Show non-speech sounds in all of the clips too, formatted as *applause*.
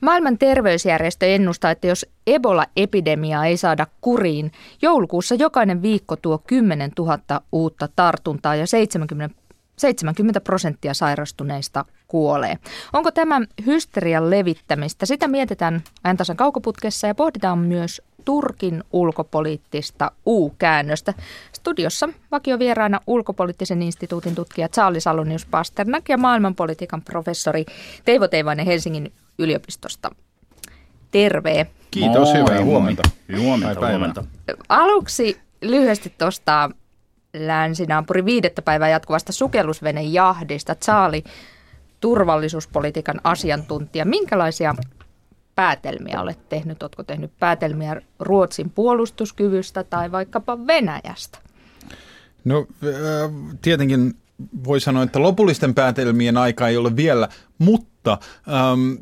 Maailman terveysjärjestö ennustaa, että jos Ebola-epidemiaa ei saada kuriin, joulukuussa jokainen viikko tuo 10 000 uutta tartuntaa ja 70 70 prosenttia sairastuneista kuolee. Onko tämä hysterian levittämistä? Sitä mietitään ajantasan kaukoputkessa ja pohditaan myös Turkin ulkopoliittista U-käännöstä. Studiossa vakiovieraana ulkopoliittisen instituutin tutkija Charles Salonius Pasternak ja maailmanpolitiikan professori Teivo Teivainen Helsingin yliopistosta. Terve. Kiitos, Moi, hyvää huomenta. Huomenta, huomenta. Aluksi lyhyesti tuosta länsinaapuri viidettä päivää jatkuvasta sukellusvenejahdista. Charlie, turvallisuuspolitiikan asiantuntija. Minkälaisia päätelmiä olet tehnyt? Oletko tehnyt päätelmiä Ruotsin puolustuskyvystä tai vaikkapa Venäjästä? No tietenkin voi sanoa, että lopullisten päätelmien aika ei ole vielä, mutta ähm,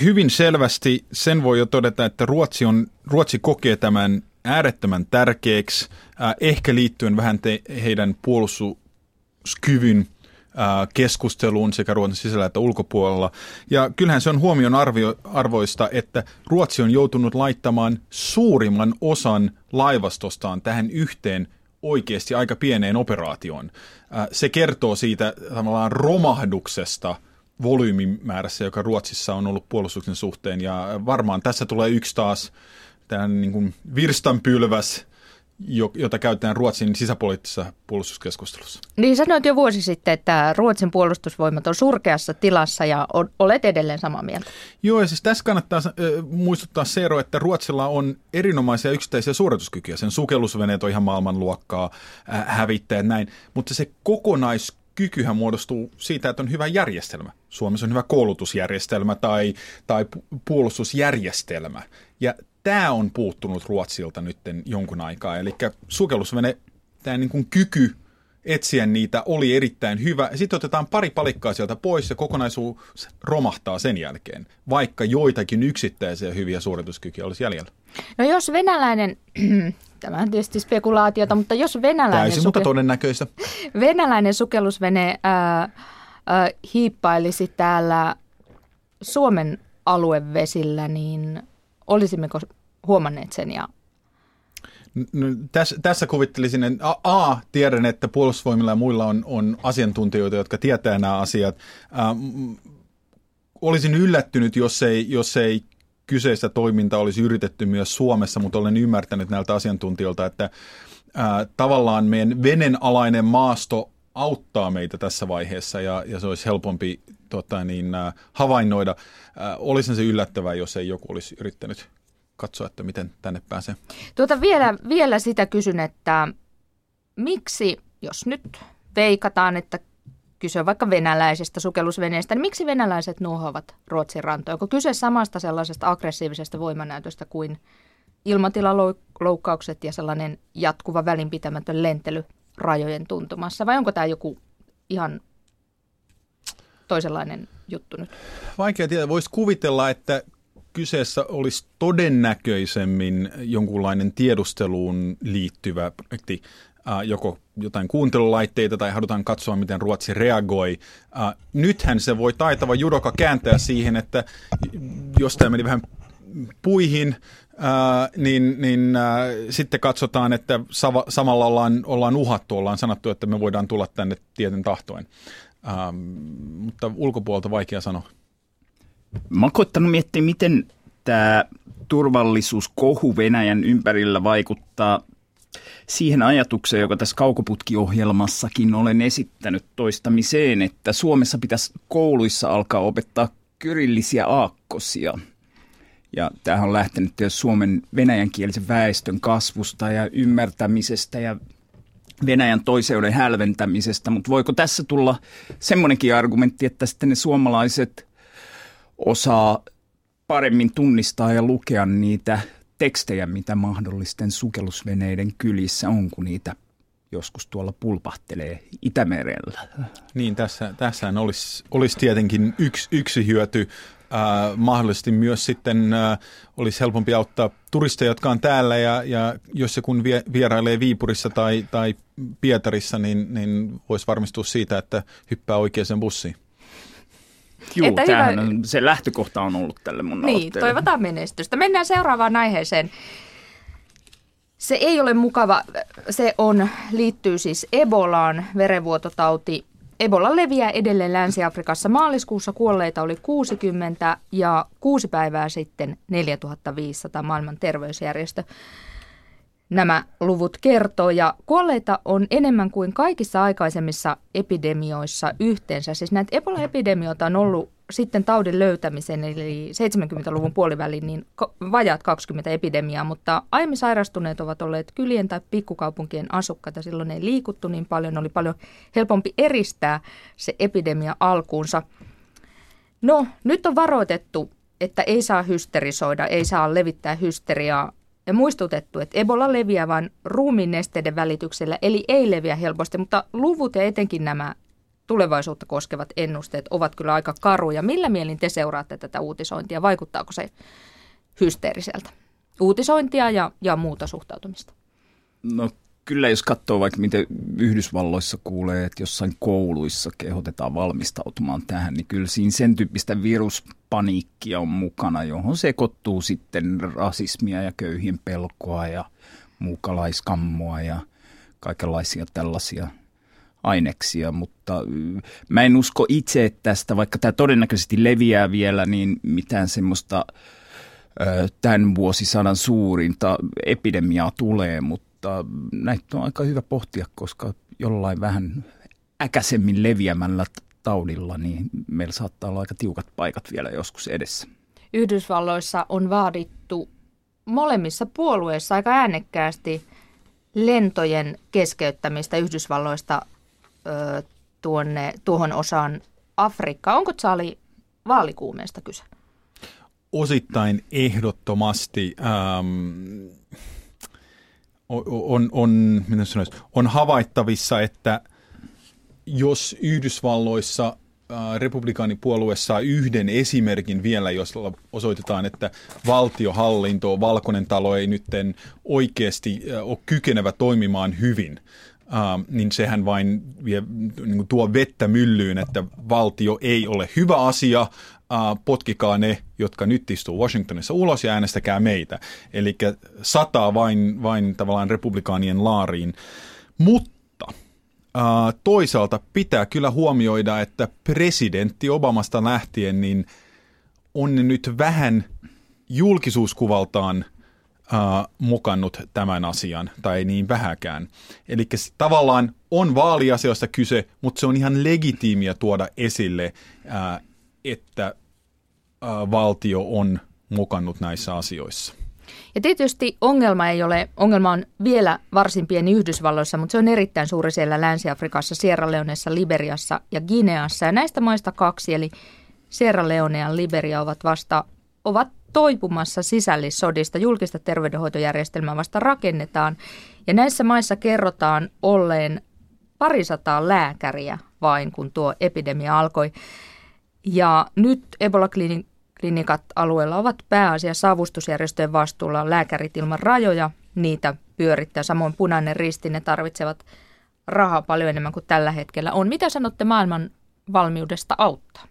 hyvin selvästi sen voi jo todeta, että Ruotsi, on, Ruotsi kokee tämän äärettömän tärkeäksi, äh, ehkä liittyen vähän te, heidän puolustuskyvyn äh, keskusteluun sekä Ruotsin sisällä että ulkopuolella. Ja kyllähän se on huomion arvio, arvoista, että Ruotsi on joutunut laittamaan suurimman osan laivastostaan tähän yhteen oikeasti aika pieneen operaatioon. Äh, se kertoo siitä tavallaan romahduksesta volyymimäärässä, joka Ruotsissa on ollut puolustuksen suhteen. Ja varmaan tässä tulee yksi taas tämän niin kuin virstanpylväs, jota käytetään Ruotsin sisäpoliittisessa puolustuskeskustelussa. Niin sanoit jo vuosi sitten, että Ruotsin puolustusvoimat on surkeassa tilassa ja olet edelleen samaa mieltä. Joo, ja siis tässä kannattaa muistuttaa Seero, että Ruotsilla on erinomaisia yksittäisiä suorituskykyjä. Sen sukellusveneet on ihan maailmanluokkaa, hävittäjät näin, mutta se kokonais kykyhän muodostuu siitä, että on hyvä järjestelmä. Suomessa on hyvä koulutusjärjestelmä tai, tai puolustusjärjestelmä. Ja tämä on puuttunut Ruotsilta nyt jonkun aikaa. Eli sukellusvene, tämä niin kuin kyky etsiä niitä oli erittäin hyvä. Sitten otetaan pari palikkaa sieltä pois ja kokonaisuus romahtaa sen jälkeen, vaikka joitakin yksittäisiä hyviä suorituskykyjä olisi jäljellä. No jos venäläinen, *clears throat* tämä on tietysti spekulaatiota, mutta jos venäläinen... Täysin, suke... mutta todennäköistä. *laughs* Venäläinen sukellusvene ää, ää, hiippailisi täällä Suomen aluevesillä, niin olisimmeko huomanneet sen ja No, tässä, tässä kuvittelisin, että A, A, tiedän, että puolustusvoimilla ja muilla on, on asiantuntijoita, jotka tietää nämä asiat. Ä, olisin yllättynyt, jos ei, jos ei kyseistä toimintaa olisi yritetty myös Suomessa, mutta olen ymmärtänyt näiltä asiantuntijoilta, että ä, tavallaan meidän venenalainen maasto auttaa meitä tässä vaiheessa ja, ja se olisi helpompi tota, niin, ä, havainnoida. Olisin se yllättävää, jos ei joku olisi yrittänyt katsoa, että miten tänne pääsee. Tuota vielä, vielä sitä kysyn, että miksi, jos nyt veikataan, että kyse on vaikka venäläisestä sukellusveneestä, niin miksi venäläiset nuohovat Ruotsin rantoja? Onko kyse samasta sellaisesta aggressiivisesta voimanäytöstä kuin ilmatilaloukkaukset ja sellainen jatkuva välinpitämätön lentely rajojen tuntumassa, vai onko tämä joku ihan toisenlainen juttu nyt? Vaikea tietää. Voisi kuvitella, että kyseessä olisi todennäköisemmin jonkunlainen tiedusteluun liittyvä projekti, joko jotain kuuntelulaitteita tai halutaan katsoa, miten Ruotsi reagoi. Nythän se voi taitava judoka kääntää siihen, että jos tämä meni vähän puihin, niin, niin sitten katsotaan, että samalla ollaan, ollaan uhattu, ollaan sanottu, että me voidaan tulla tänne tieten tahtoen. mutta ulkopuolelta vaikea sanoa. Mä oon koittanut miettiä, miten tämä turvallisuuskohu Venäjän ympärillä vaikuttaa siihen ajatukseen, joka tässä kaukoputkiohjelmassakin olen esittänyt toistamiseen, että Suomessa pitäisi kouluissa alkaa opettaa kyrillisiä aakkosia. Ja tämähän on lähtenyt Suomen venäjänkielisen väestön kasvusta ja ymmärtämisestä ja Venäjän toiseuden hälventämisestä, mutta voiko tässä tulla semmoinenkin argumentti, että sitten ne suomalaiset osaa paremmin tunnistaa ja lukea niitä tekstejä, mitä mahdollisten sukellusveneiden kylissä on, kun niitä joskus tuolla pulpahtelee Itämerellä. Niin, tässä, tässähän olisi, olisi tietenkin yksi, yksi hyöty. Äh, mahdollisesti myös sitten äh, olisi helpompi auttaa turisteja, jotka on täällä ja, ja jos se kun vie, vierailee Viipurissa tai, tai Pietarissa, niin, niin voisi varmistua siitä, että hyppää oikeaan bussiin. Joo, että hyvä... on, se lähtökohta on ollut tälle mun Niin, toivotaan menestystä. Mennään seuraavaan aiheeseen. Se ei ole mukava, se on, liittyy siis Ebolaan, verenvuototauti. Ebola leviää edelleen Länsi-Afrikassa. Maaliskuussa kuolleita oli 60 ja kuusi päivää sitten 4500 maailman terveysjärjestö nämä luvut kertoo. Ja kuolleita on enemmän kuin kaikissa aikaisemmissa epidemioissa yhteensä. Siis näitä Ebola-epidemioita on ollut sitten taudin löytämisen, eli 70-luvun puolivälin, niin vajaat 20 epidemiaa, mutta aiemmin sairastuneet ovat olleet kylien tai pikkukaupunkien asukkaita. Silloin ei liikuttu niin paljon, oli paljon helpompi eristää se epidemia alkuunsa. No, nyt on varoitettu, että ei saa hysterisoida, ei saa levittää hysteriaa ja muistutettu, että Ebola leviää vain ruumiin nesteiden välityksellä, eli ei leviä helposti, mutta luvut ja etenkin nämä tulevaisuutta koskevat ennusteet ovat kyllä aika karuja. Millä mielin te seuraatte tätä uutisointia? Vaikuttaako se hysteeriseltä? Uutisointia ja, ja muuta suhtautumista. No kyllä jos katsoo vaikka miten Yhdysvalloissa kuulee, että jossain kouluissa kehotetaan valmistautumaan tähän, niin kyllä siinä sen tyyppistä viruspaniikkia on mukana, johon sekoittuu sitten rasismia ja köyhien pelkoa ja muukalaiskammoa ja kaikenlaisia tällaisia aineksia, mutta mä en usko itse, että tästä, vaikka tämä todennäköisesti leviää vielä, niin mitään semmoista tämän vuosisadan suurinta epidemiaa tulee, mutta mutta näitä on aika hyvä pohtia, koska jollain vähän äkäsemmin leviämällä taudilla, niin meillä saattaa olla aika tiukat paikat vielä joskus edessä. Yhdysvalloissa on vaadittu molemmissa puolueissa aika äänekkäästi lentojen keskeyttämistä Yhdysvalloista ö, tuonne, tuohon osaan Afrikkaa. Onko Charlie vaalikuumeesta kyse? Osittain ehdottomasti. Ähm, on, on, sanoisi, on havaittavissa, että jos Yhdysvalloissa republikaanipuolue saa yhden esimerkin vielä, jos osoitetaan, että valtiohallinto, valkoinen talo ei nyt oikeasti ole kykenevä toimimaan hyvin, niin sehän vain vie, niin kuin tuo vettä myllyyn, että valtio ei ole hyvä asia, uh, potkikaa ne, jotka nyt istuu Washingtonissa ulos ja äänestäkää meitä. Eli sataa vain, vain tavallaan republikaanien laariin. Mutta uh, toisaalta pitää kyllä huomioida, että presidentti Obamasta lähtien niin on nyt vähän julkisuuskuvaltaan mukannut tämän asian, tai ei niin vähäkään. Eli tavallaan on vaaliasioista kyse, mutta se on ihan legitiimiä tuoda esille, uh, että valtio on mukannut näissä asioissa. Ja tietysti ongelma ei ole, ongelma on vielä varsin pieni Yhdysvalloissa, mutta se on erittäin suuri siellä Länsi-Afrikassa, Sierra Leoneessa, Liberiassa ja Gineassa. Ja näistä maista kaksi, eli Sierra Leone ja Liberia ovat vasta ovat toipumassa sisällissodista. Julkista terveydenhoitojärjestelmää vasta rakennetaan. Ja näissä maissa kerrotaan olleen parisataa lääkäriä vain, kun tuo epidemia alkoi. Ja nyt Ebola-klinikat alueella ovat pääasiassa avustusjärjestöjen vastuulla lääkärit ilman rajoja. Niitä pyörittää samoin punainen risti. Ne tarvitsevat rahaa paljon enemmän kuin tällä hetkellä on. Mitä sanotte maailman valmiudesta auttaa?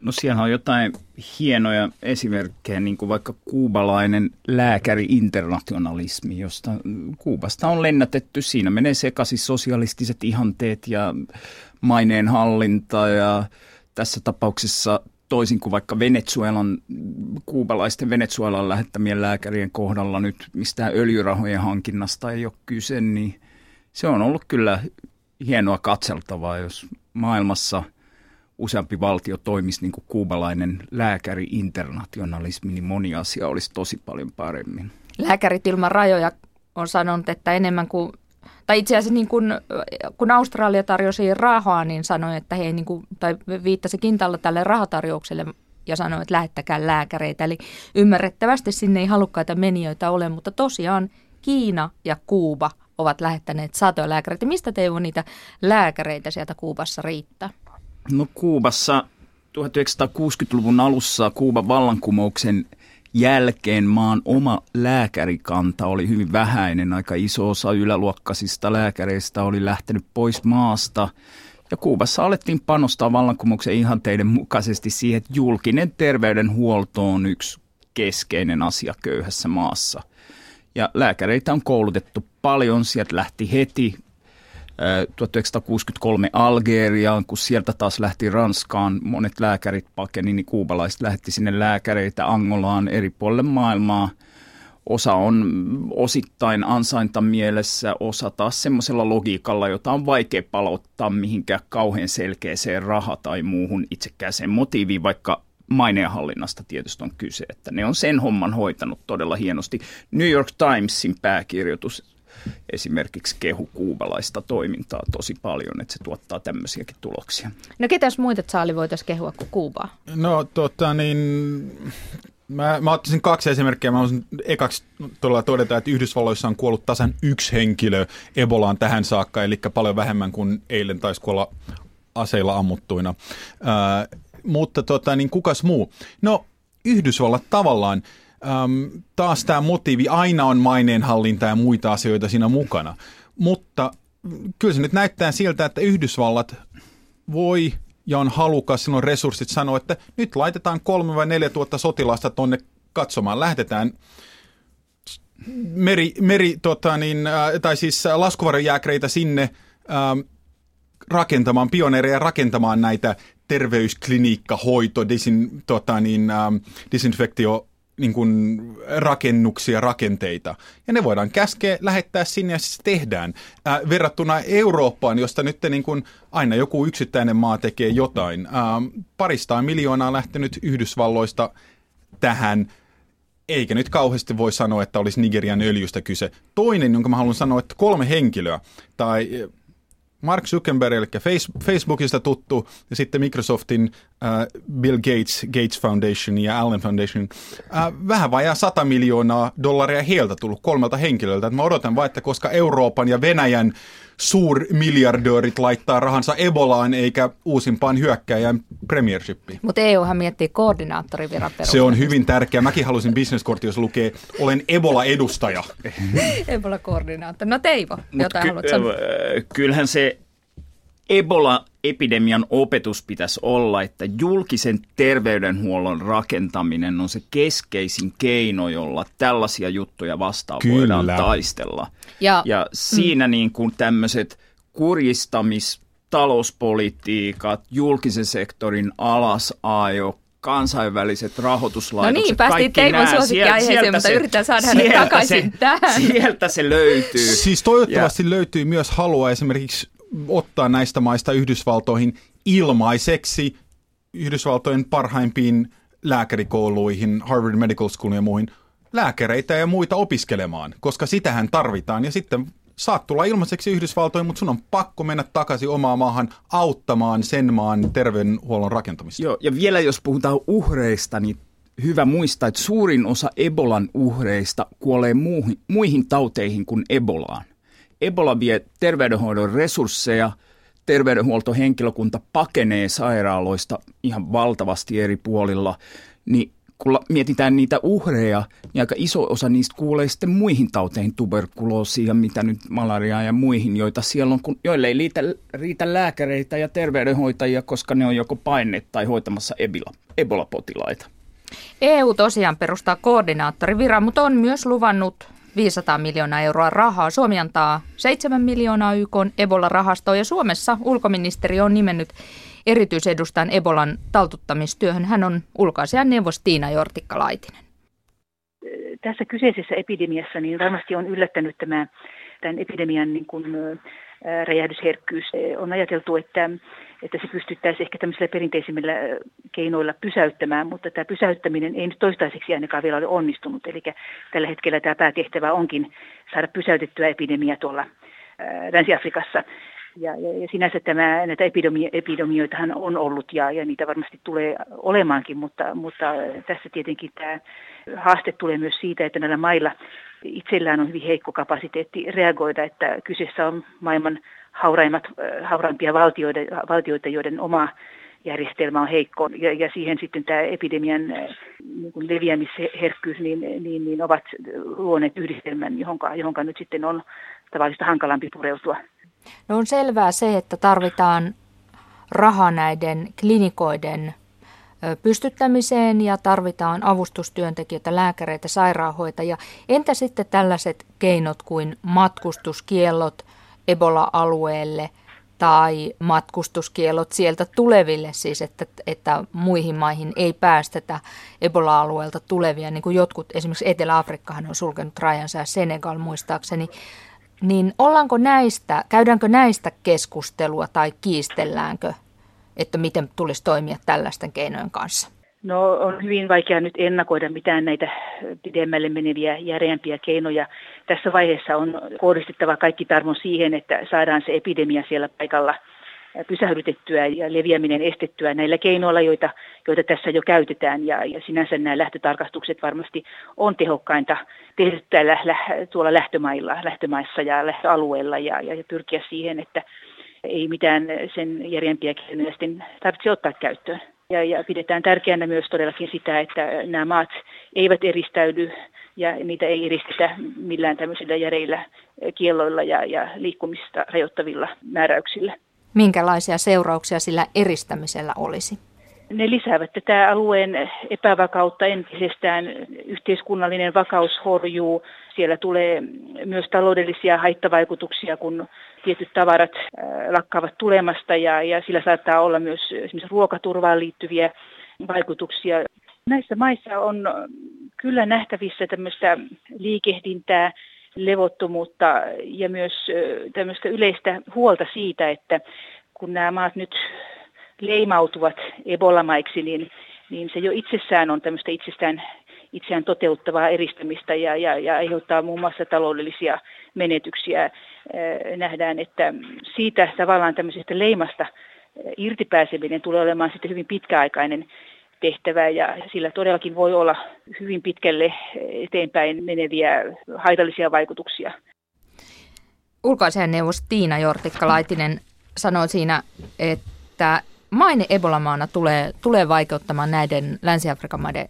No siellä on jotain hienoja esimerkkejä, niin kuin vaikka kuubalainen lääkäri-internationalismi, josta Kuubasta on lennätetty. Siinä menee sekaisin sosialistiset ihanteet ja maineenhallinta ja tässä tapauksessa toisin kuin vaikka Venezuelan, kuubalaisten Venezuelan lähettämien lääkärien kohdalla nyt mistään öljyrahojen hankinnasta ei ole kyse, niin se on ollut kyllä hienoa katseltavaa, jos maailmassa useampi valtio toimisi niin kuin kuubalainen lääkäri-internationalismi, niin moni asia olisi tosi paljon paremmin. Lääkärit ilman rajoja on sanonut, että enemmän kuin tai itse asiassa niin kun, kun Australia tarjosi rahaa, niin sanoi, että he niin kuin, tai viittasi kintalla tälle rahatarjoukselle ja sanoi, että lähettäkää lääkäreitä. Eli ymmärrettävästi sinne ei halukkaita menijöitä ole, mutta tosiaan Kiina ja Kuuba ovat lähettäneet satoja lääkäreitä. Mistä Teuvo niitä lääkäreitä sieltä Kuubassa riittää? No Kuubassa 1960-luvun alussa Kuuban vallankumouksen jälkeen maan oma lääkärikanta oli hyvin vähäinen. Aika iso osa yläluokkaisista lääkäreistä oli lähtenyt pois maasta Ja Kuubassa alettiin panostaa vallankumouksen ihanteiden mukaisesti siihen, että julkinen terveydenhuolto on yksi keskeinen asia köyhässä maassa. Ja lääkäreitä on koulutettu paljon, sieltä lähti heti 1963 Algeriaan, kun sieltä taas lähti Ranskaan, monet lääkärit pakeni, niin kuubalaiset lähti sinne lääkäreitä Angolaan eri puolille maailmaa. Osa on osittain ansaintamielessä, osa taas semmoisella logiikalla, jota on vaikea palauttaa mihinkään kauhean selkeäseen raha- tai muuhun itsekkääseen motiiviin, vaikka maineenhallinnasta tietysti on kyse, että ne on sen homman hoitanut todella hienosti. New York Timesin pääkirjoitus esimerkiksi kehu kuubalaista toimintaa tosi paljon, että se tuottaa tämmöisiäkin tuloksia. No ketäs muita saali voitaisiin kehua kuin Kuubaa? No tota niin, mä, mä ottaisin kaksi esimerkkiä. Mä voisin ekaksi todella todeta, että Yhdysvalloissa on kuollut tasan yksi henkilö Ebolaan tähän saakka, eli paljon vähemmän kuin eilen taisi kuolla aseilla ammuttuina. Ää, mutta tota, niin kukas muu? No Yhdysvallat tavallaan äm, taas tämä motiivi, aina on maineenhallinta ja muita asioita siinä mukana. Mutta kyllä se nyt näyttää siltä, että Yhdysvallat voi ja on halukas, silloin resurssit sanoa, että nyt laitetaan kolme vai neljä tuhatta sotilasta tonne katsomaan. Lähdetään meri, meri tota niin, äh, tai siis laskuvarjojääkreitä sinne ähm, rakentamaan, pioneereja rakentamaan näitä terveysklinikka, hoito, disin, tota niin, ähm, disinfektio niin kuin rakennuksia, rakenteita. Ja ne voidaan käskeä, lähettää sinne ja siis tehdään. Ää, verrattuna Eurooppaan, josta nyt niin kuin aina joku yksittäinen maa tekee jotain. Ää, paristaan miljoonaa lähtenyt Yhdysvalloista tähän eikä nyt kauheasti voi sanoa, että olisi Nigerian öljystä kyse. Toinen, jonka mä haluan sanoa, että kolme henkilöä, tai Mark Zuckerberg, eli Facebookista tuttu, ja sitten Microsoftin Bill Gates, Gates Foundation ja Allen Foundation. Uh, vähän vajaa 100 miljoonaa dollaria heiltä tullut kolmelta henkilöltä. Et mä odotan vain, että koska Euroopan ja Venäjän suurmiljardöörit laittaa rahansa Ebolaan eikä uusimpaan hyökkäjän premiershipiin. Mutta EUhan miettii koordinaattoriviran Se on hyvin tärkeä. Mäkin halusin businesskortti, jos lukee, olen Ebola-edustaja. *laughs* Ebola-koordinaattori. No Teivo, jotain ky- sanoa? Kyllähän se Ebola-epidemian opetus pitäisi olla, että julkisen terveydenhuollon rakentaminen on se keskeisin keino, jolla tällaisia juttuja vastaan Kyllä. voidaan taistella. Ja, ja siinä mm. niin kuin tämmöiset kurjistamis talouspolitiikat, julkisen sektorin alasajo, kansainväliset rahoituslaitokset. No niin, päästiin Teimon suosikkiaiheeseen, mutta yritän saada hänet takaisin se, tähän. Sieltä se löytyy. Siis toivottavasti ja. löytyy myös halua esimerkiksi ottaa näistä maista Yhdysvaltoihin ilmaiseksi Yhdysvaltojen parhaimpiin lääkärikouluihin, Harvard Medical School ja muihin, lääkäreitä ja muita opiskelemaan, koska sitähän tarvitaan. Ja sitten saat tulla ilmaiseksi Yhdysvaltoihin, mutta sun on pakko mennä takaisin omaan maahan auttamaan sen maan terveydenhuollon rakentamista. Joo, ja vielä jos puhutaan uhreista, niin hyvä muistaa, että suurin osa Ebolan uhreista kuolee muuhin, muihin tauteihin kuin Ebolaan. Ebola vie terveydenhoidon resursseja, terveydenhuoltohenkilökunta pakenee sairaaloista ihan valtavasti eri puolilla, niin kun mietitään niitä uhreja, niin aika iso osa niistä kuulee sitten muihin tauteihin, tuberkuloosiin ja mitä nyt malariaa ja muihin, joita siellä on, joille ei riitä, riitä lääkäreitä ja terveydenhoitajia, koska ne on joko paineet tai hoitamassa Ebola, Ebola-potilaita. EU tosiaan perustaa koordinaattoriviran, mutta on myös luvannut 500 miljoonaa euroa rahaa. Suomi antaa 7 miljoonaa YK Ebola-rahastoon ja Suomessa ulkoministeri on nimennyt erityisedustajan Ebolan taltuttamistyöhön. Hän on ulkoasian neuvos Tiina Jortikka-Laitinen. Tässä kyseisessä epidemiassa niin varmasti on yllättänyt tämä tämän epidemian niin kuin, räjähdysherkkyys. On ajateltu, että että se pystyttäisiin ehkä tämmöisillä perinteisimmillä keinoilla pysäyttämään, mutta tämä pysäyttäminen ei nyt toistaiseksi ainakaan vielä ole onnistunut. Eli tällä hetkellä tämä päätehtävä onkin saada pysäytettyä epidemia tuolla Länsi-Afrikassa. Ja, ja, ja sinänsä tämä, näitä epidemio, epidemioitahan on ollut ja, ja niitä varmasti tulee olemaankin, mutta, mutta tässä tietenkin tämä haaste tulee myös siitä, että näillä mailla itsellään on hyvin heikko kapasiteetti reagoida, että kyseessä on maailman hauraimmat, hauraimpia valtioita, valtioita, joiden oma järjestelmä on heikko. Ja, ja siihen sitten tämä epidemian niin leviämisherkkyys niin, niin, niin ovat luoneet yhdistelmän, johonka, johonka nyt sitten on tavallista hankalampi pureutua. No on selvää se, että tarvitaan raha näiden klinikoiden pystyttämiseen ja tarvitaan avustustyöntekijöitä, lääkäreitä, sairaanhoitajia. Entä sitten tällaiset keinot kuin matkustuskiellot Ebola-alueelle tai matkustuskiellot sieltä tuleville, siis että, että muihin maihin ei päästetä Ebola-alueelta tulevia, niin kuin jotkut, esimerkiksi Etelä-Afrikkahan on sulkenut rajansa ja Senegal muistaakseni, niin ollaanko näistä, käydäänkö näistä keskustelua tai kiistelläänkö että miten tulisi toimia tällaisten keinojen kanssa? No on hyvin vaikea nyt ennakoida mitään näitä pidemmälle meneviä järeämpiä keinoja. Tässä vaiheessa on kohdistettava kaikki tarmo siihen, että saadaan se epidemia siellä paikalla pysähdytettyä ja leviäminen estettyä näillä keinoilla, joita, joita tässä jo käytetään. Ja, ja sinänsä nämä lähtötarkastukset varmasti on tehokkainta tehdä täällä, tuolla lähtömailla, lähtömaissa ja lähtöalueilla ja, ja pyrkiä siihen, että ei mitään sen järjempiä keinoja sitten tarvitse ottaa käyttöön. Ja, ja pidetään tärkeänä myös todellakin sitä, että nämä maat eivät eristäydy ja niitä ei eristetä millään tämmöisillä järeillä kielloilla ja, ja liikkumista rajoittavilla määräyksillä. Minkälaisia seurauksia sillä eristämisellä olisi? Ne lisäävät tätä alueen epävakautta entisestään. Yhteiskunnallinen vakaus horjuu. Siellä tulee myös taloudellisia haittavaikutuksia, kun tietyt tavarat lakkaavat tulemasta ja, ja sillä saattaa olla myös esimerkiksi ruokaturvaan liittyviä vaikutuksia. Näissä maissa on kyllä nähtävissä tämmöistä liikehdintää, levottomuutta ja myös tämmöistä yleistä huolta siitä, että kun nämä maat nyt leimautuvat Ebola-maiksi, niin, niin se jo itsessään on tämmöistä itsestään itseään toteuttavaa eristämistä ja, ja, ja aiheuttaa muun muassa taloudellisia menetyksiä. Nähdään, että siitä tavallaan tämmöisestä leimasta irtipääseminen tulee olemaan sitten hyvin pitkäaikainen tehtävä ja sillä todellakin voi olla hyvin pitkälle eteenpäin meneviä haitallisia vaikutuksia. Ulkoasiainneuvos Tiina Jortikka-Laitinen sanoi siinä, että maine Ebola-maana tulee, tulee vaikeuttamaan näiden Länsi-Afrikan maiden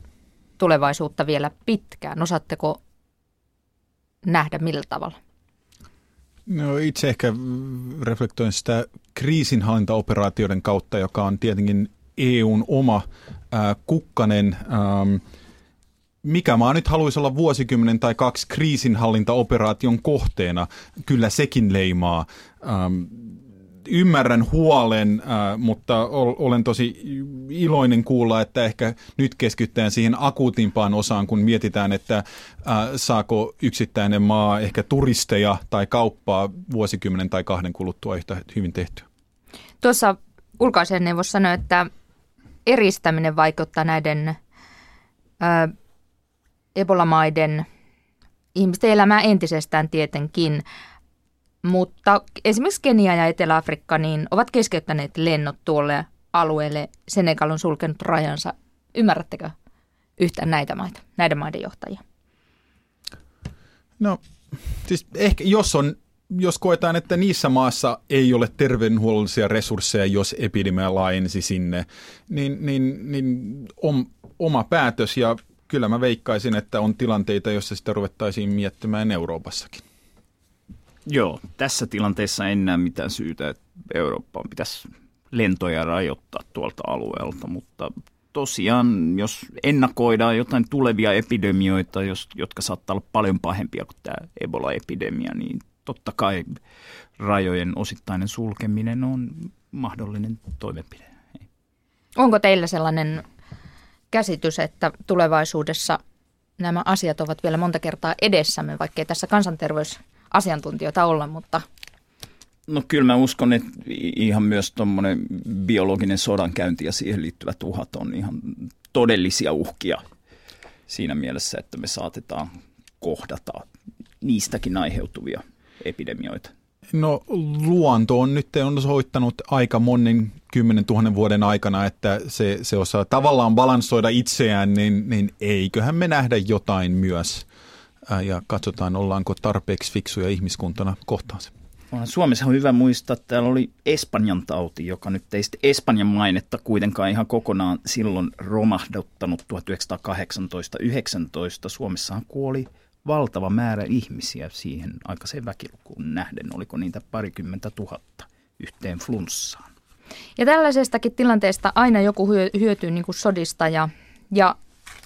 tulevaisuutta vielä pitkään. Osaatteko nähdä millä tavalla? No itse ehkä reflektoin sitä kriisinhallintaoperaatioiden kautta, joka on tietenkin EUn oma ää, kukkanen. Ähm, mikä maa nyt haluaisi olla vuosikymmenen tai kaksi kriisinhallintaoperaation kohteena, kyllä sekin leimaa. Ähm, ymmärrän huolen, äh, mutta olen tosi iloinen kuulla, että ehkä nyt keskitytään siihen akuutimpaan osaan, kun mietitään, että äh, saako yksittäinen maa ehkä turisteja tai kauppaa vuosikymmenen tai kahden kuluttua yhtä hyvin tehtyä. Tuossa ulkoasianneuvos sanoi, että eristäminen vaikuttaa näiden äh, Ebola-maiden ihmisten elämää entisestään tietenkin. Mutta esimerkiksi Kenia ja Etelä-Afrikka niin ovat keskeyttäneet lennot tuolle alueelle. Senegal on sulkenut rajansa. Ymmärrättekö yhtään näitä maita, näiden maiden johtajia? No, siis ehkä jos on jos koetaan, että niissä maassa ei ole terveydenhuollollisia resursseja, jos epidemia laajensi sinne, niin, niin, niin on oma päätös ja kyllä mä veikkaisin, että on tilanteita, joissa sitä ruvettaisiin miettimään Euroopassakin. Joo, tässä tilanteessa en näe mitään syytä, että Eurooppaan pitäisi lentoja rajoittaa tuolta alueelta, mutta tosiaan, jos ennakoidaan jotain tulevia epidemioita, jos, jotka saattaa olla paljon pahempia kuin tämä Ebola-epidemia, niin totta kai rajojen osittainen sulkeminen on mahdollinen toimenpide. Onko teillä sellainen käsitys, että tulevaisuudessa nämä asiat ovat vielä monta kertaa edessämme, vaikkei tässä kansanterveys asiantuntijoita olla, mutta... No kyllä mä uskon, että ihan myös tuommoinen biologinen sodankäynti ja siihen liittyvät uhat on ihan todellisia uhkia siinä mielessä, että me saatetaan kohdata niistäkin aiheutuvia epidemioita. No luonto on nyt on soittanut aika monen kymmenen tuhannen vuoden aikana, että se, se osaa tavallaan balansoida itseään, niin, niin eiköhän me nähdä jotain myös ja katsotaan, ollaanko tarpeeksi fiksuja ihmiskuntana kohtaan se. Suomessa on hyvä muistaa, että täällä oli Espanjan tauti, joka nyt ei sitten Espanjan mainetta kuitenkaan ihan kokonaan silloin romahduttanut 1918-19. Suomessahan kuoli valtava määrä ihmisiä siihen aikaiseen väkilukuun nähden. Oliko niitä parikymmentä tuhatta yhteen flunssaan? Ja tällaisestakin tilanteesta aina joku hyötyy niin kuin sodista ja, ja,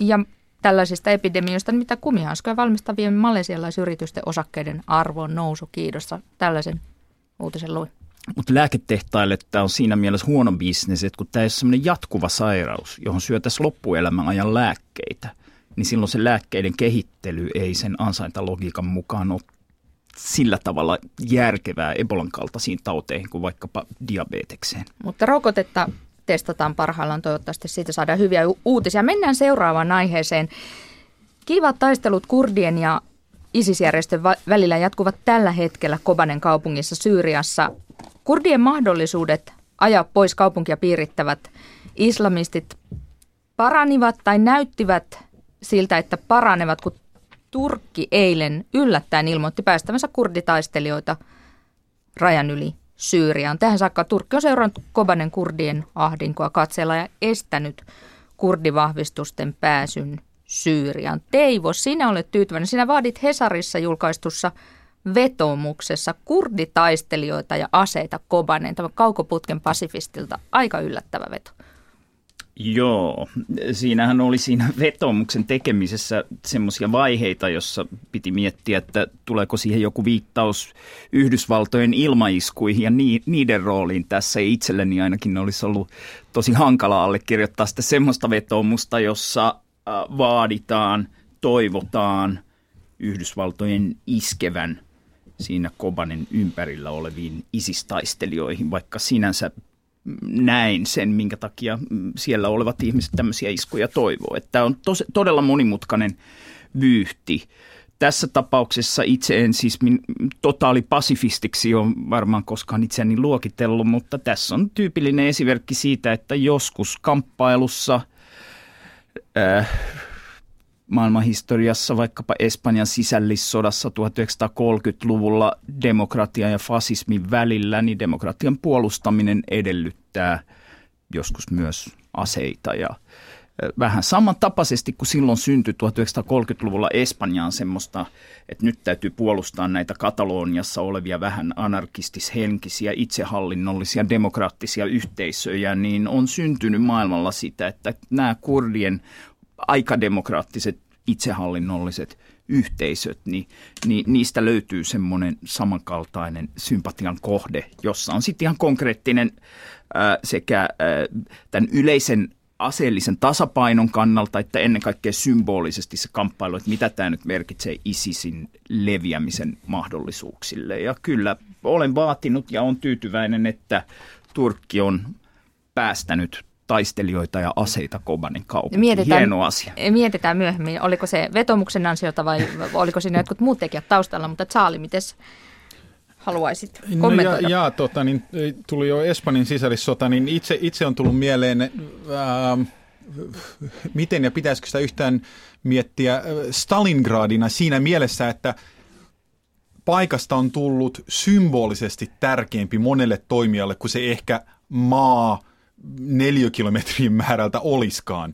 ja tällaisista epidemioista, mitä kumihanskoja valmistavien malesialaisyritysten osakkeiden arvon nousu. Kiitos. Tällaisen uutisen luin. Mutta lääketehtaille tämä on siinä mielessä huono bisnes, että kun tämä ei ole sellainen jatkuva sairaus, johon syötäisiin loppuelämän ajan lääkkeitä, niin silloin se lääkkeiden kehittely ei sen ansaintalogiikan mukaan ole sillä tavalla järkevää Ebolan kaltaisiin tauteihin kuin vaikkapa diabetekseen. Mutta rokotetta testataan parhaillaan. Toivottavasti siitä saadaan hyviä uutisia. Mennään seuraavaan aiheeseen. Kiivat taistelut kurdien ja ISIS-järjestön välillä jatkuvat tällä hetkellä Kobanen kaupungissa Syyriassa. Kurdien mahdollisuudet ajaa pois kaupunkia piirittävät islamistit paranivat tai näyttivät siltä, että paranevat, kun Turkki eilen yllättäen ilmoitti päästävänsä kurditaistelijoita rajan yli Syyriaan. Tähän saakka Turkki on seurannut Kobanen kurdien ahdinkoa katsella ja estänyt kurdivahvistusten pääsyn Syyriaan. Teivo, sinä olet tyytyväinen. Sinä vaadit Hesarissa julkaistussa vetomuksessa kurditaistelijoita ja aseita Kobanen, tämä kaukoputken pasifistilta. Aika yllättävä veto. Joo, siinähän oli siinä vetomuksen tekemisessä semmoisia vaiheita, jossa piti miettiä, että tuleeko siihen joku viittaus Yhdysvaltojen ilmaiskuihin ja niiden rooliin tässä. Itselleni ainakin olisi ollut tosi hankala allekirjoittaa sitä semmoista vetomusta, jossa äh, vaaditaan, toivotaan Yhdysvaltojen iskevän siinä Kobanen ympärillä oleviin isistaistelijoihin, vaikka sinänsä näin sen, minkä takia siellä olevat ihmiset tämmöisiä iskuja toivoo. Tämä on tos, todella monimutkainen vyyhti. Tässä tapauksessa itse en siis min, totaalipasifistiksi ole varmaan koskaan itseäni luokitellut, mutta tässä on tyypillinen esimerkki siitä, että joskus kamppailussa äh, maailmanhistoriassa, vaikkapa Espanjan sisällissodassa 1930-luvulla demokratian ja fasismin välillä, niin demokratian puolustaminen edellyttää joskus myös aseita ja vähän samantapaisesti kuin silloin syntyi 1930-luvulla Espanjaan semmoista, että nyt täytyy puolustaa näitä Kataloniassa olevia vähän anarkistishenkisiä, itsehallinnollisia, demokraattisia yhteisöjä, niin on syntynyt maailmalla sitä, että nämä kurdien aikademokraattiset itsehallinnolliset yhteisöt, niin, niin niistä löytyy semmoinen samankaltainen sympatian kohde, jossa on sitten ihan konkreettinen ää, sekä ää, tämän yleisen aseellisen tasapainon kannalta, että ennen kaikkea symbolisesti se kamppailu, että mitä tämä nyt merkitsee ISISin leviämisen mahdollisuuksille. Ja kyllä olen vaatinut ja on tyytyväinen, että Turkki on päästänyt taistelijoita ja aseita Kobanin kaupunkiin. Mietitään, Hieno asia. Mietitään myöhemmin, oliko se vetomuksen ansiota vai *laughs* oliko siinä jotkut muut tekijät taustalla, mutta Charlie, miten haluaisit kommentoida? No ja, ja tota, niin, tuli jo Espanjan sisällissota, niin itse, itse on tullut mieleen, ää, miten ja pitäisikö sitä yhtään miettiä Stalingradina siinä mielessä, että paikasta on tullut symbolisesti tärkeämpi monelle toimijalle kuin se ehkä maa – neliökilometrin määrältä oliskaan.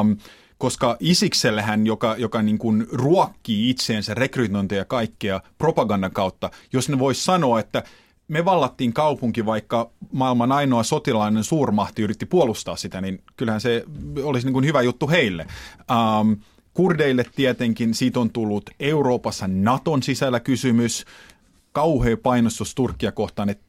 Um, koska Isiksellähän, joka, joka niin kuin ruokkii itseensä rekrytointia ja kaikkea propagandan kautta, jos ne voisi sanoa, että me vallattiin kaupunki, vaikka maailman ainoa sotilainen suurmahti yritti puolustaa sitä, niin kyllähän se olisi niin kuin hyvä juttu heille. Um, kurdeille tietenkin siitä on tullut Euroopassa Naton sisällä kysymys, kauhea painostus Turkkia kohtaan, että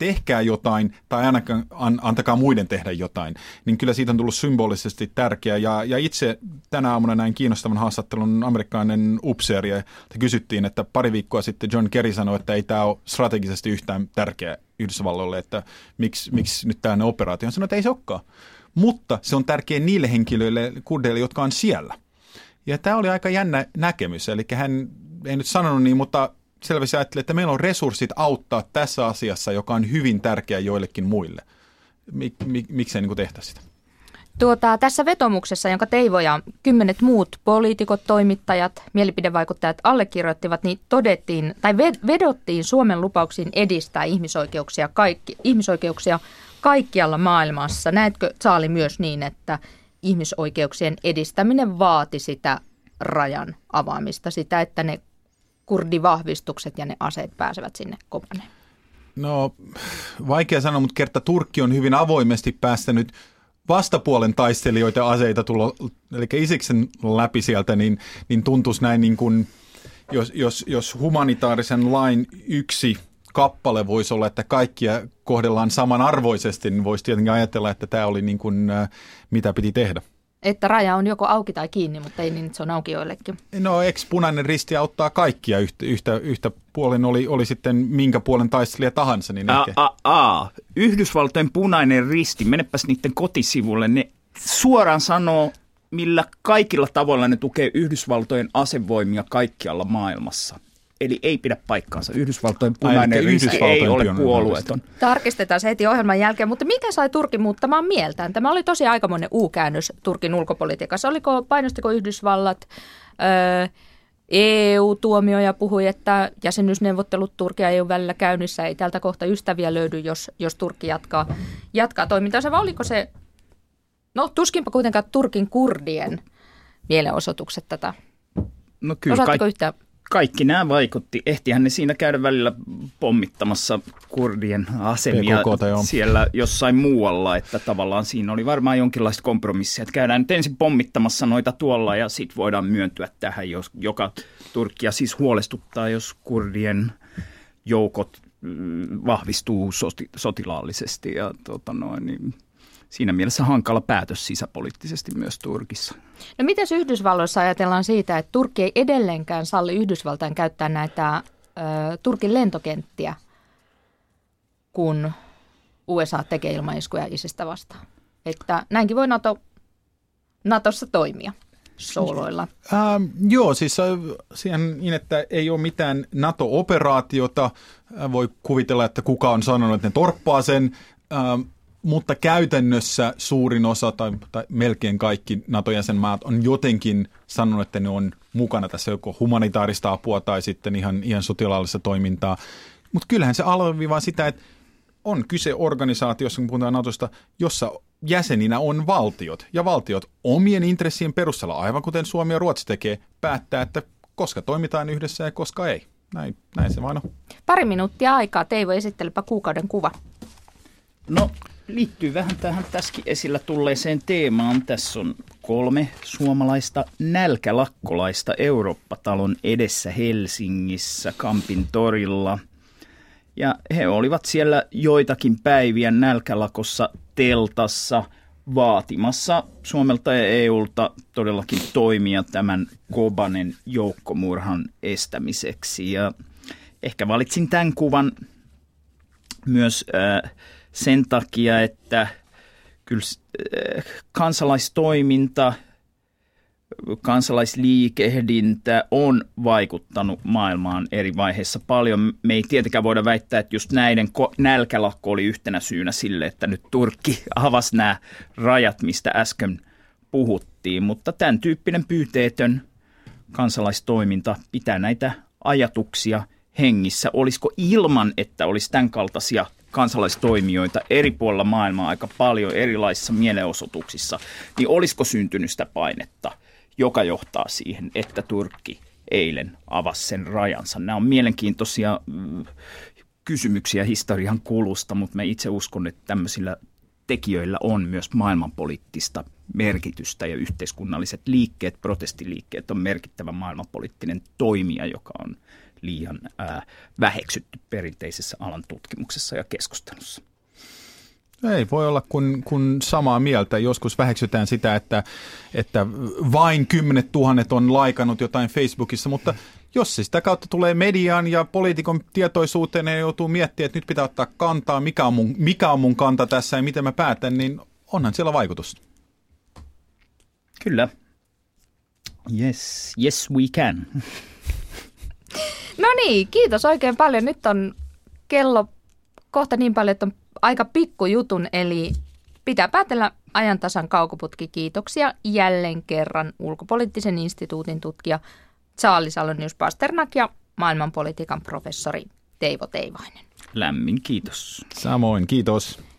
tehkää jotain tai ainakaan an, antakaa muiden tehdä jotain, niin kyllä siitä on tullut symbolisesti tärkeä. Ja, ja itse tänä aamuna näin kiinnostavan haastattelun amerikkalainen upseeri, ja kysyttiin, että pari viikkoa sitten John Kerry sanoi, että ei tämä ole strategisesti yhtään tärkeä Yhdysvalloille, että miksi, miksi nyt tällainen operaatio. Hän sanoi, että ei se olekaan. Mutta se on tärkeä niille henkilöille, kurdeille, jotka on siellä. Ja tämä oli aika jännä näkemys, eli hän ei nyt sanonut niin, mutta selvästi ajattelee, että meillä on resurssit auttaa tässä asiassa, joka on hyvin tärkeä joillekin muille. Mik, mik, miksei niin tehtä sitä? Tuota, tässä vetomuksessa, jonka Teivo ja kymmenet muut poliitikot, toimittajat, mielipidevaikuttajat allekirjoittivat, niin todettiin tai vedottiin Suomen lupauksiin edistää ihmisoikeuksia, kaikki, ihmisoikeuksia kaikkialla maailmassa. Näetkö Saali myös niin, että ihmisoikeuksien edistäminen vaati sitä rajan avaamista, sitä, että ne kurdivahvistukset ja ne aseet pääsevät sinne Kobaneen? No, vaikea sanoa, mutta kerta Turkki on hyvin avoimesti päästänyt vastapuolen taistelijoita aseita tulla, eli Isiksen läpi sieltä, niin, niin tuntuisi näin niin kuin, jos, jos, jos humanitaarisen lain yksi kappale voisi olla, että kaikkia kohdellaan samanarvoisesti, niin voisi tietenkin ajatella, että tämä oli niin kuin, äh, mitä piti tehdä. Että raja on joko auki tai kiinni, mutta ei niin, että se on auki joillekin. No eikö punainen risti auttaa kaikkia yhtä, yhtä, yhtä puolen, oli, oli sitten minkä puolen taistelija tahansa. Niin a, a, a. Yhdysvaltojen punainen risti, menepäs niiden kotisivulle, ne suoraan sanoo, millä kaikilla tavoilla ne tukee Yhdysvaltojen asevoimia kaikkialla maailmassa. Eli ei pidä paikkaansa. Yhdysvaltojen punainen Ai, risti ei ole puolueeton. Tarkistetaan se heti ohjelman jälkeen, mutta mikä sai Turkin muuttamaan mieltään? Tämä oli tosi aikamoinen U-käännös Turkin ulkopolitiikassa. Oliko, painostiko Yhdysvallat... Öö, EU-tuomioja puhui, että jäsenyysneuvottelut Turkia EU välillä käynnissä ei tältä kohta ystäviä löydy, jos, jos Turkki jatkaa, jatkaa toimintaansa. Vai oliko se, no tuskinpa kuitenkaan Turkin kurdien mielenosoitukset tätä? No kyllä, Osaatteko yhtään kaikki nämä vaikutti. Ehtihän ne siinä käydä välillä pommittamassa kurdien asemia PKK, siellä jossain muualla, että tavallaan siinä oli varmaan jonkinlaista kompromissia, että käydään nyt ensin pommittamassa noita tuolla ja sitten voidaan myöntyä tähän, jos, joka Turkkia siis huolestuttaa, jos kurdien joukot mm, vahvistuu sotilaallisesti ja tota noin, niin siinä mielessä hankala päätös sisäpoliittisesti myös Turkissa. No miten Yhdysvalloissa ajatellaan siitä, että Turkki ei edelleenkään salli Yhdysvaltain käyttää näitä ö, Turkin lentokenttiä, kun USA tekee ilmaiskuja isistä vastaan? Että näinkin voi NATO, Natossa toimia sooloilla. Ähm, joo, siis äh, siihen niin, että ei ole mitään NATO-operaatiota. Äh, voi kuvitella, että kuka on sanonut, että ne torppaa sen. Ähm, mutta käytännössä suurin osa tai, tai melkein kaikki NATO-jäsenmaat on jotenkin sanonut, että ne on mukana tässä joko humanitaarista apua tai sitten ihan, ihan sotilaallista toimintaa. Mutta kyllähän se alleviivaa sitä, että on kyse organisaatiossa, kun puhutaan NATOsta, jossa jäseninä on valtiot. Ja valtiot omien intressien perusteella, aivan kuten Suomi ja Ruotsi tekee, päättää, että koska toimitaan yhdessä ja koska ei. Näin, näin se vain on. Pari minuuttia aikaa. Teivo, esittelepä kuukauden kuva. No liittyy vähän tähän tässäkin esillä tulleeseen teemaan. Tässä on kolme suomalaista nälkälakkolaista Eurooppa-talon edessä Helsingissä Kampin torilla. Ja he olivat siellä joitakin päiviä nälkälakossa teltassa vaatimassa Suomelta ja EUlta todellakin toimia tämän Kobanen joukkomurhan estämiseksi. Ja ehkä valitsin tämän kuvan myös äh, sen takia, että kyllä äh, kansalaistoiminta, kansalaisliikehdintä on vaikuttanut maailmaan eri vaiheissa paljon. Me ei tietenkään voida väittää, että just näiden nälkälakko oli yhtenä syynä sille, että nyt Turkki *laughs* avasi nämä rajat, mistä äsken puhuttiin, mutta tämän tyyppinen pyyteetön kansalaistoiminta pitää näitä ajatuksia hengissä. Olisiko ilman, että olisi tämän kaltaisia kansalaistoimijoita eri puolilla maailmaa aika paljon erilaisissa mielenosoituksissa, niin olisiko syntynyt sitä painetta, joka johtaa siihen, että Turkki eilen avasi sen rajansa. Nämä on mielenkiintoisia mm, kysymyksiä historian kulusta, mutta mä itse uskon, että tämmöisillä tekijöillä on myös maailmanpoliittista merkitystä ja yhteiskunnalliset liikkeet, protestiliikkeet on merkittävä maailmanpoliittinen toimija, joka on liian ää, väheksytty perinteisessä alan tutkimuksessa ja keskustelussa. Ei voi olla kun, kun samaa mieltä. Joskus väheksytään sitä, että, että vain kymmenet tuhannet on laikannut jotain Facebookissa, mutta jos se sitä kautta tulee mediaan ja poliitikon tietoisuuteen ja joutuu miettimään, että nyt pitää ottaa kantaa, mikä on mun, mikä on mun kanta tässä ja miten mä päätän, niin onhan siellä vaikutusta. Kyllä. Yes, yes we can. No niin, kiitos oikein paljon. Nyt on kello kohta niin paljon, että on aika pikkujutun, eli pitää päätellä ajantasan kaukoputki. Kiitoksia jälleen kerran ulkopoliittisen instituutin tutkija Charles Alonius Pasternak ja maailmanpolitiikan professori Teivo Teivainen. Lämmin kiitos. Samoin, kiitos.